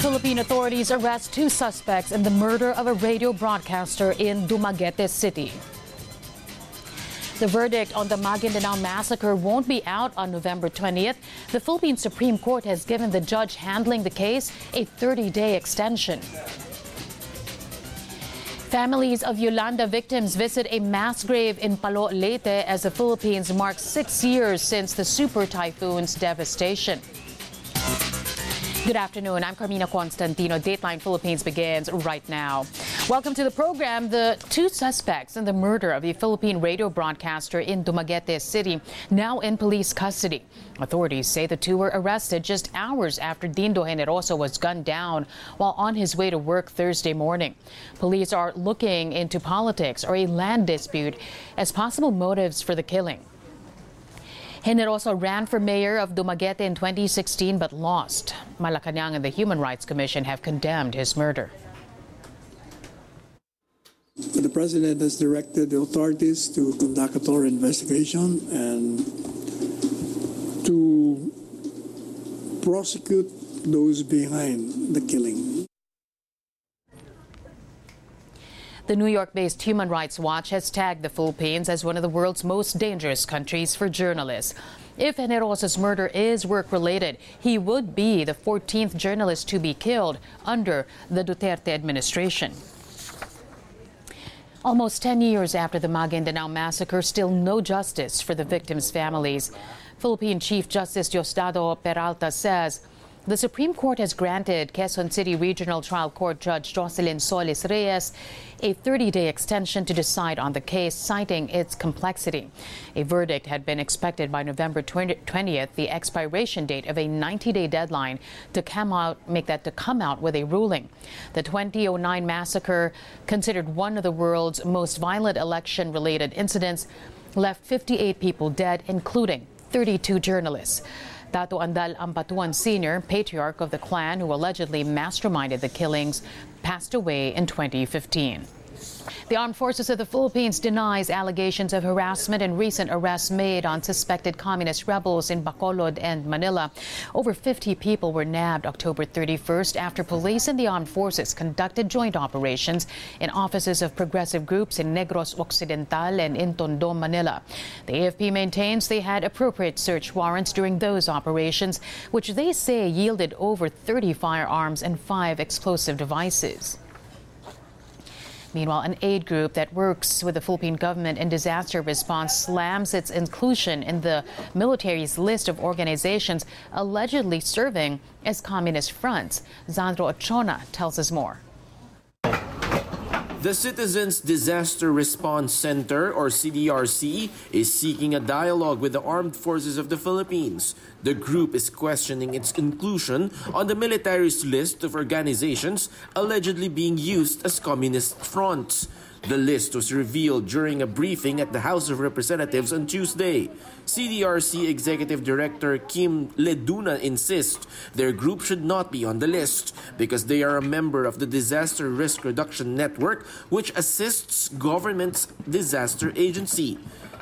Philippine authorities arrest two suspects in the murder of a radio broadcaster in Dumaguete City. The verdict on the Maguindanao massacre won't be out on November 20th. The Philippine Supreme Court has given the judge handling the case a 30-day extension. Families of Yolanda victims visit a mass grave in Palo Leyte as the Philippines marks six years since the super typhoon's devastation. Good afternoon. I'm Carmina Constantino. Dateline Philippines begins right now. Welcome to the program. The two suspects in the murder of a Philippine radio broadcaster in Dumaguete City now in police custody. Authorities say the two were arrested just hours after Dindo Generoso was gunned down while on his way to work Thursday morning. Police are looking into politics or a land dispute as possible motives for the killing. Generoso ran for mayor of Dumaguete in 2016 but lost. Malacanang and the Human Rights Commission have condemned his murder. The president has directed the authorities to conduct a thorough investigation and to prosecute those behind the killing. The New York based Human Rights Watch has tagged the Philippines as one of the world's most dangerous countries for journalists. If Generoso's murder is work related, he would be the 14th journalist to be killed under the Duterte administration. Almost 10 years after the Maguindanao massacre, still no justice for the victims' families. Philippine Chief Justice Diosdado Peralta says the Supreme Court has granted Quezon City Regional Trial Court Judge Jocelyn Solis Reyes a 30 day extension to decide on the case, citing its complexity. A verdict had been expected by November 20th, the expiration date of a 90 day deadline to come out, make that to come out with a ruling. The 2009 massacre, considered one of the world's most violent election related incidents, left 58 people dead, including 32 journalists. Datu Andal Ampatuan Sr., patriarch of the clan who allegedly masterminded the killings, passed away in 2015. The Armed Forces of the Philippines denies allegations of harassment and recent arrests made on suspected communist rebels in Bacolod and Manila. Over 50 people were nabbed October 31st after police and the armed forces conducted joint operations in offices of progressive groups in Negros Occidental and in Tondo, Manila. The AFP maintains they had appropriate search warrants during those operations, which they say yielded over 30 firearms and five explosive devices. Meanwhile, an aid group that works with the Philippine government in disaster response slams its inclusion in the military's list of organizations allegedly serving as communist fronts. Zandro Ochona tells us more. The Citizens Disaster Response Center, or CDRC, is seeking a dialogue with the Armed Forces of the Philippines. The group is questioning its inclusion on the military's list of organizations allegedly being used as communist fronts. The list was revealed during a briefing at the House of Representatives on Tuesday. CDRC Executive Director Kim Leduna insists their group should not be on the list because they are a member of the Disaster Risk Reduction Network, which assists government's disaster agency.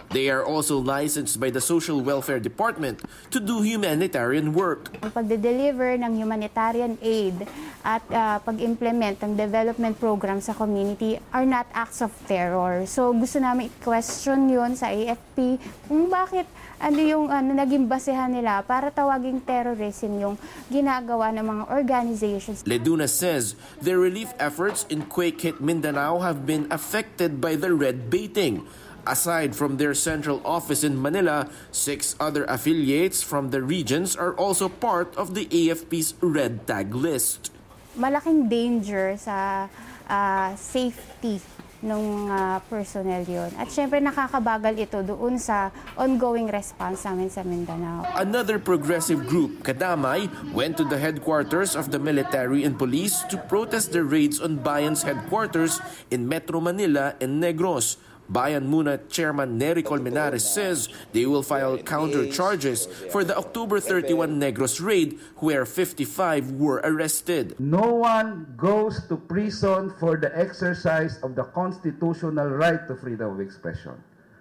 They are also licensed by the Social Welfare Department to do humanitarian work. Ang pagde-deliver ng humanitarian aid at uh, pag-implement ng development program sa community are not acts of terror. So gusto namin i-question yun sa AFP kung bakit ano yung ano, naging basehan nila para tawaging terrorism yung ginagawa ng mga organizations. Leduna says their relief efforts in quake-hit Mindanao have been affected by the red baiting. Aside from their central office in Manila, six other affiliates from the regions are also part of the AFP's red tag list. Malaking danger sa uh, safety ng uh, personnel yon. At syempre nakakabagal ito doon sa ongoing response namin sa Mindanao. Another progressive group, Kadamay, went to the headquarters of the military and police to protest the raids on Bayan's headquarters in Metro Manila and Negros. Bayan Muna Chairman Nery Colmenares says they will file counter charges for the October 31 Negros raid where 55 were arrested. No one goes to prison for the exercise of the constitutional right to freedom of expression.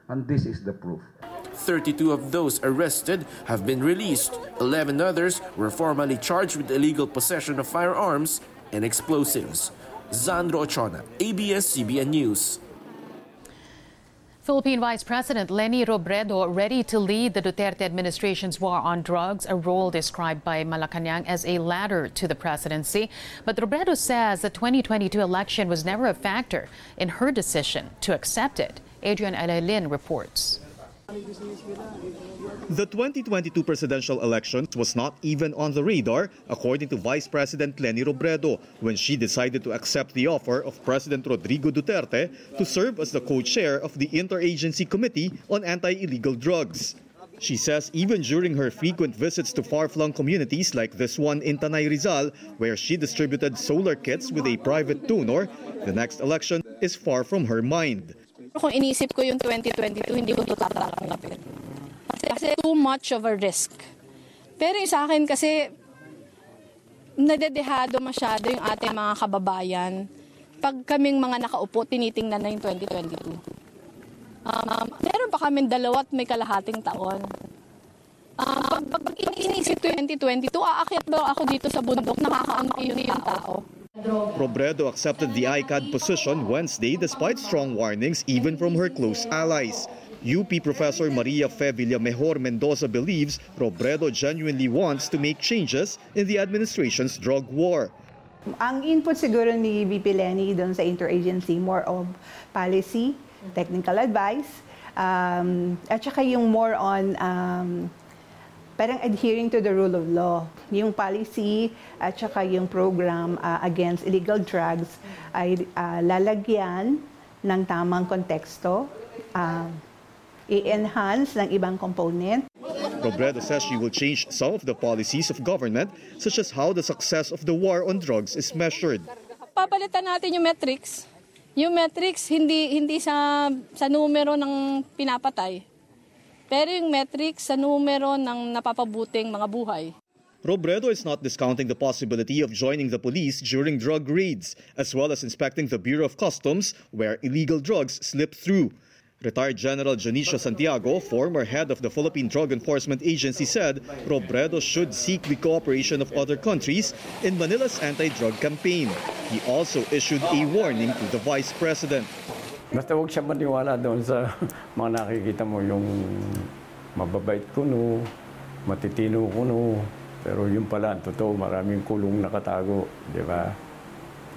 And this is the proof. 32 of those arrested have been released. 11 others were formally charged with illegal possession of firearms and explosives. Zandro Ochona, ABS-CBN News. Philippine Vice President Leni Robredo ready to lead the Duterte administration's war on drugs, a role described by Malacanang as a ladder to the presidency. But Robredo says the 2022 election was never a factor in her decision to accept it. Adrian Ayalin reports. The 2022 presidential elections was not even on the radar, according to Vice President Leni Robredo, when she decided to accept the offer of President Rodrigo Duterte to serve as the co-chair of the Interagency Committee on Anti-Illegal Drugs. She says even during her frequent visits to far-flung communities like this one in Tanay Rizal, where she distributed solar kits with a private donor, the next election is far from her mind. Kung inisip ko yung 2022, hindi ko ito tatanggapin. Kasi too much of a risk. Pero sa akin kasi, nadedehado masyado yung ating mga kababayan. Pag kaming mga nakaupo, tinitingnan na yung 2022. Um, meron pa kami dalawa't may kalahating taon. Um, pag, pag, pag inisip 2022, aakyat ba ako dito sa bundok, nakakaunti yung tao. Robredo accepted the ICAD position Wednesday despite strong warnings even from her close allies. UP Professor Maria Fe Villamejor Mendoza believes Robredo genuinely wants to make changes in the administration's drug war. Ang input siguro ni VP Lenny doon sa interagency, more of policy, technical advice, um, at saka yung more on um, parang adhering to the rule of law. Yung policy at saka yung program uh, against illegal drugs ay uh, lalagyan ng tamang konteksto, uh, i-enhance ng ibang component. Robredo says she will change some of the policies of government, such as how the success of the war on drugs is measured. Papalitan natin yung metrics. Yung metrics hindi hindi sa sa numero ng pinapatay, pero yung metrics sa numero ng napapabuting mga buhay. Robredo is not discounting the possibility of joining the police during drug raids, as well as inspecting the Bureau of Customs where illegal drugs slip through. Retired General Janicio Santiago, former head of the Philippine Drug Enforcement Agency, said Robredo should seek the cooperation of other countries in Manila's anti-drug campaign. He also issued a warning to the vice president. Basta huwag siya maniwala doon sa mga nakikita mo. Yung mababait kuno, matitino kuno, pero yung pala, totoo, maraming kulong nakatago, di ba?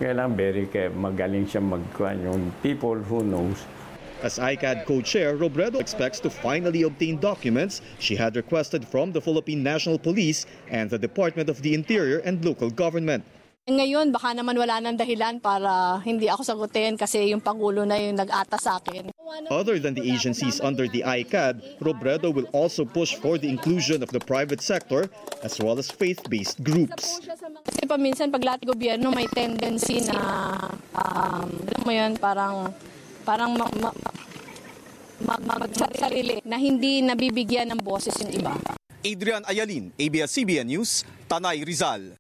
Kailangan very careful, magaling siya magkuhan yung people who knows? As ICAD co-chair, Robredo expects to finally obtain documents she had requested from the Philippine National Police and the Department of the Interior and local government. Ngayon, baka naman wala nang dahilan para hindi ako sagutin kasi yung Pangulo na yung nag-ata sa akin. Other than the agencies under the ICAD, Robredo will also push for the inclusion of the private sector as well as faith-based groups. Kasi paminsan pag lahat gobyerno may tendency na, um, alam mo yun, parang parang mag, mag, mag, magsarili na hindi nabibigyan ng boses yung iba. Adrian Ayalin, ABS-CBN News, Tanay Rizal.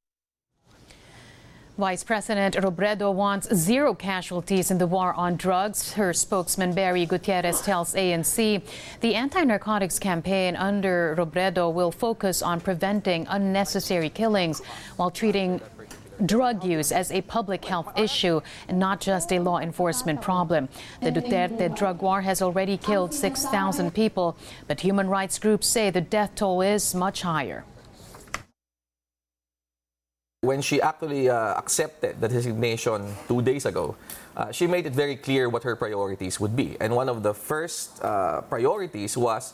Vice President Robredo wants zero casualties in the war on drugs. Her spokesman Barry Gutierrez tells ANC the anti-narcotics campaign under Robredo will focus on preventing unnecessary killings while treating drug use as a public health issue and not just a law enforcement problem. The Duterte drug war has already killed 6,000 people, but human rights groups say the death toll is much higher. When she actually uh, accepted the designation two days ago, uh, she made it very clear what her priorities would be. And one of the first uh, priorities was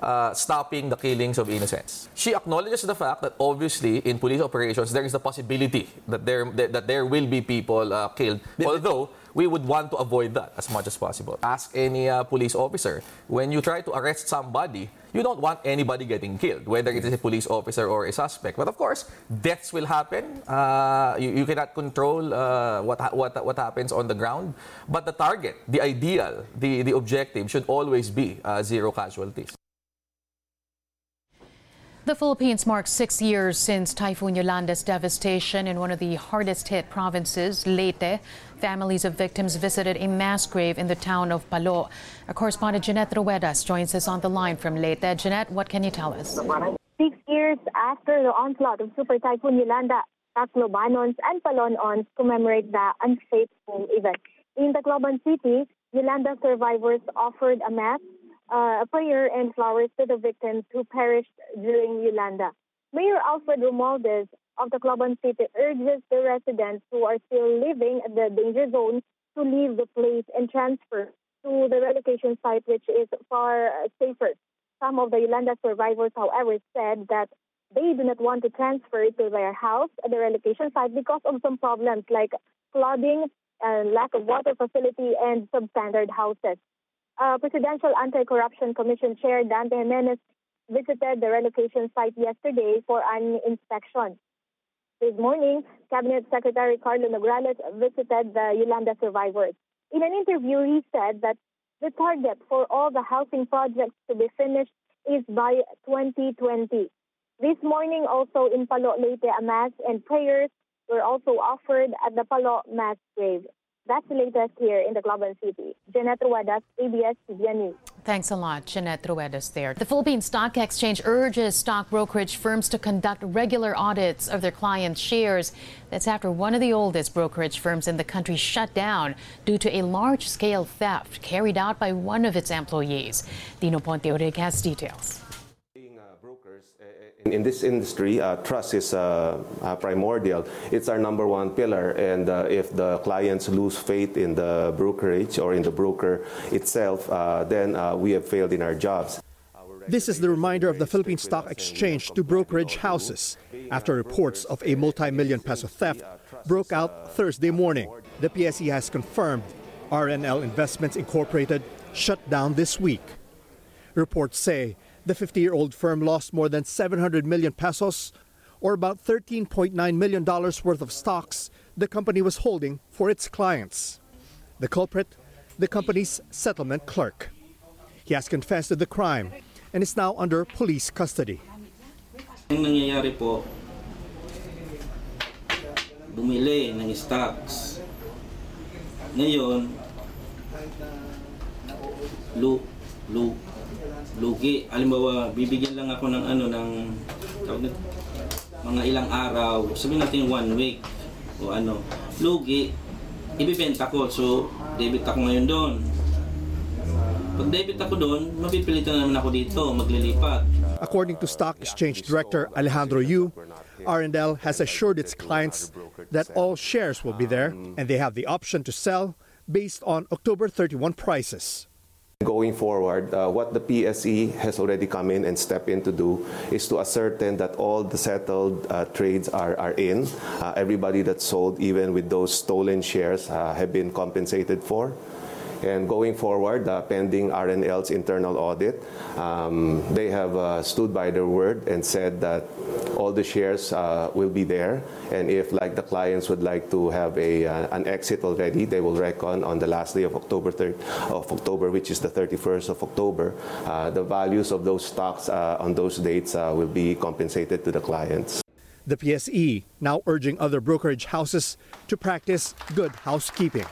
uh, stopping the killings of innocents. She acknowledges the fact that obviously in police operations there is a possibility that there that, that there will be people uh, killed. Although we would want to avoid that as much as possible. Ask any uh, police officer when you try to arrest somebody, you don't want anybody getting killed, whether it is a police officer or a suspect. But of course, deaths will happen. Uh, you, you, cannot control uh, what, what, what happens on the ground. But the target, the ideal, the, the objective should always be uh, zero casualties. The Philippines marks six years since Typhoon Yolanda's devastation in one of the hardest hit provinces, Leyte. Families of victims visited a mass grave in the town of Palo. Our correspondent Jeanette Ruedas joins us on the line from Leyte. Jeanette, what can you tell us? Six years after the onslaught of Super Typhoon Yolanda, Taclobanons and Palonons commemorate the unfaithful event. In Tacloban City, Yolanda survivors offered a mass a prayer and flowers to the victims who perished during Yolanda. Mayor Alfred Romualdez of the Tacloban City urges the residents who are still living at the danger zone to leave the place and transfer to the relocation site, which is far safer. Some of the Yolanda survivors, however, said that they do not want to transfer to their house at the relocation site because of some problems like flooding, uh, lack of water facility, and substandard houses uh, Presidential Anti-Corruption Commission Chair Dante Jimenez visited the relocation site yesterday for an inspection. This morning, Cabinet Secretary Karlo Nograles visited the Yolanda survivors. In an interview, he said that the target for all the housing projects to be finished is by 2020. This morning, also in Palo Leyte, a mass and prayers were also offered at the Palo Mass Grave. That's the latest here in the Tacloban City. Jeanette Ruedas, ABS-CBN News. Thanks a lot, Jeanette Ruedas there. The Philippine Stock Exchange urges stock brokerage firms to conduct regular audits of their clients' shares. That's after one of the oldest brokerage firms in the country shut down due to a large-scale theft carried out by one of its employees. Dino Ponte has details. In this industry, uh, trust is uh, uh, primordial. It's our number one pillar, and uh, if the clients lose faith in the brokerage or in the broker itself, uh, then uh, we have failed in our jobs. This is the reminder of the Philippine Stock Exchange to brokerage houses after reports of a multi-million peso theft broke out Thursday morning. The PSE has confirmed RNL Investments Incorporated shut down this week. Reports say the 50 year old firm lost more than 700 million pesos, or about $13.9 million worth of stocks the company was holding for its clients. The culprit, the company's settlement clerk. He has confessed to the crime and is now under police custody. Ang po, bumili ng stocks. Ngayon, lu, lu, lugi. Halimbawa, bibigyan lang ako ng ano ng mga ilang araw, sabihin natin one week o ano, lugi, ibibenta ko. So, debit ako ngayon doon. Pag debit ako doon, mapipilitan naman ako dito, maglilipat. According to Stock Exchange Director Alejandro Yu, R&L has assured its clients that all shares will be there and they have the option to sell based on October 31 prices. Going forward, uh, what the PSE has already come in and stepped in to do is to ascertain that all the settled uh, trades are, are in. Uh, everybody that sold, even with those stolen shares, uh, have been compensated for. And going forward, uh, pending RNL's internal audit, um, they have uh, stood by their word and said that all the shares uh, will be there. And if, like the clients would like to have a uh, an exit already, they will reckon on the last day of October 3rd, of October, which is the 31st of October. Uh, the values of those stocks uh, on those dates will be compensated to the clients. The PSE now urging other brokerage houses to practice good housekeeping.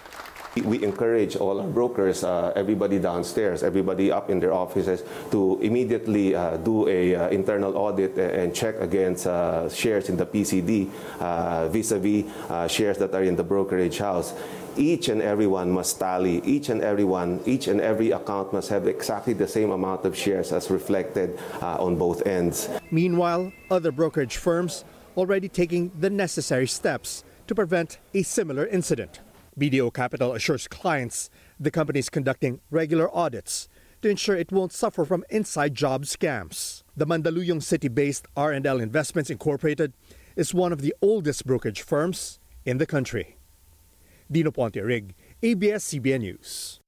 We encourage all our brokers, uh, everybody downstairs, everybody up in their offices to immediately uh, do a uh, internal audit and check against uh, shares in the PCD uh, vis-a-vis -vis, shares that are in the brokerage house. Each and everyone must tally. Each and everyone, each and every account must have exactly the same amount of shares as reflected uh, on both ends. Meanwhile, other brokerage firms already taking the necessary steps to prevent a similar incident. BDO Capital assures clients the company is conducting regular audits to ensure it won't suffer from inside job scams. The Mandaluyong city-based R&L Investments Incorporated is one of the oldest brokerage firms in the country. Dino Ponte Rig, ABS-CBN News.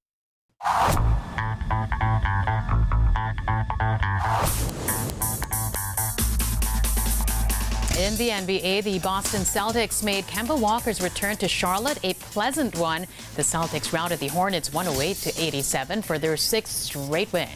In the NBA, the Boston Celtics made Kemba Walker's return to Charlotte a pleasant one. The Celtics routed the Hornets 108 to 87 for their sixth straight win.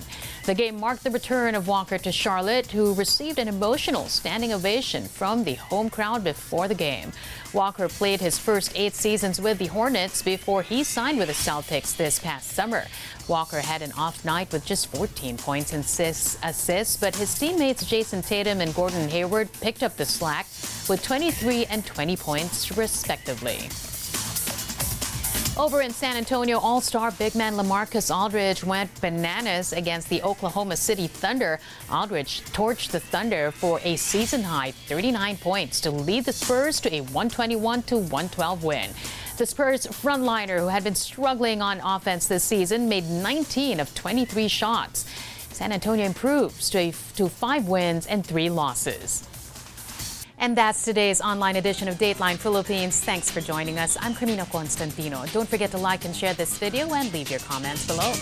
The game marked the return of Walker to Charlotte, who received an emotional standing ovation from the home crowd before the game. Walker played his first eight seasons with the Hornets before he signed with the Celtics this past summer. Walker had an off night with just 14 points and assists, but his teammates Jayson Tatum and Gordon Hayward picked up the slack with 23 and 20 points, respectively. Over in San Antonio, all-star big man LaMarcus Aldridge went bananas against the Oklahoma City Thunder. Aldridge torched the Thunder for a season-high 39 points to lead the Spurs to a 121-112 win. The Spurs frontliner, who had been struggling on offense this season, made 19 of 23 shots. San Antonio improves to, a, to five wins and three losses. And that's today's online edition of Dateline Philippines. Thanks for joining us. I'm Carmina Constantino. Don't forget to like and share this video and leave your comments below.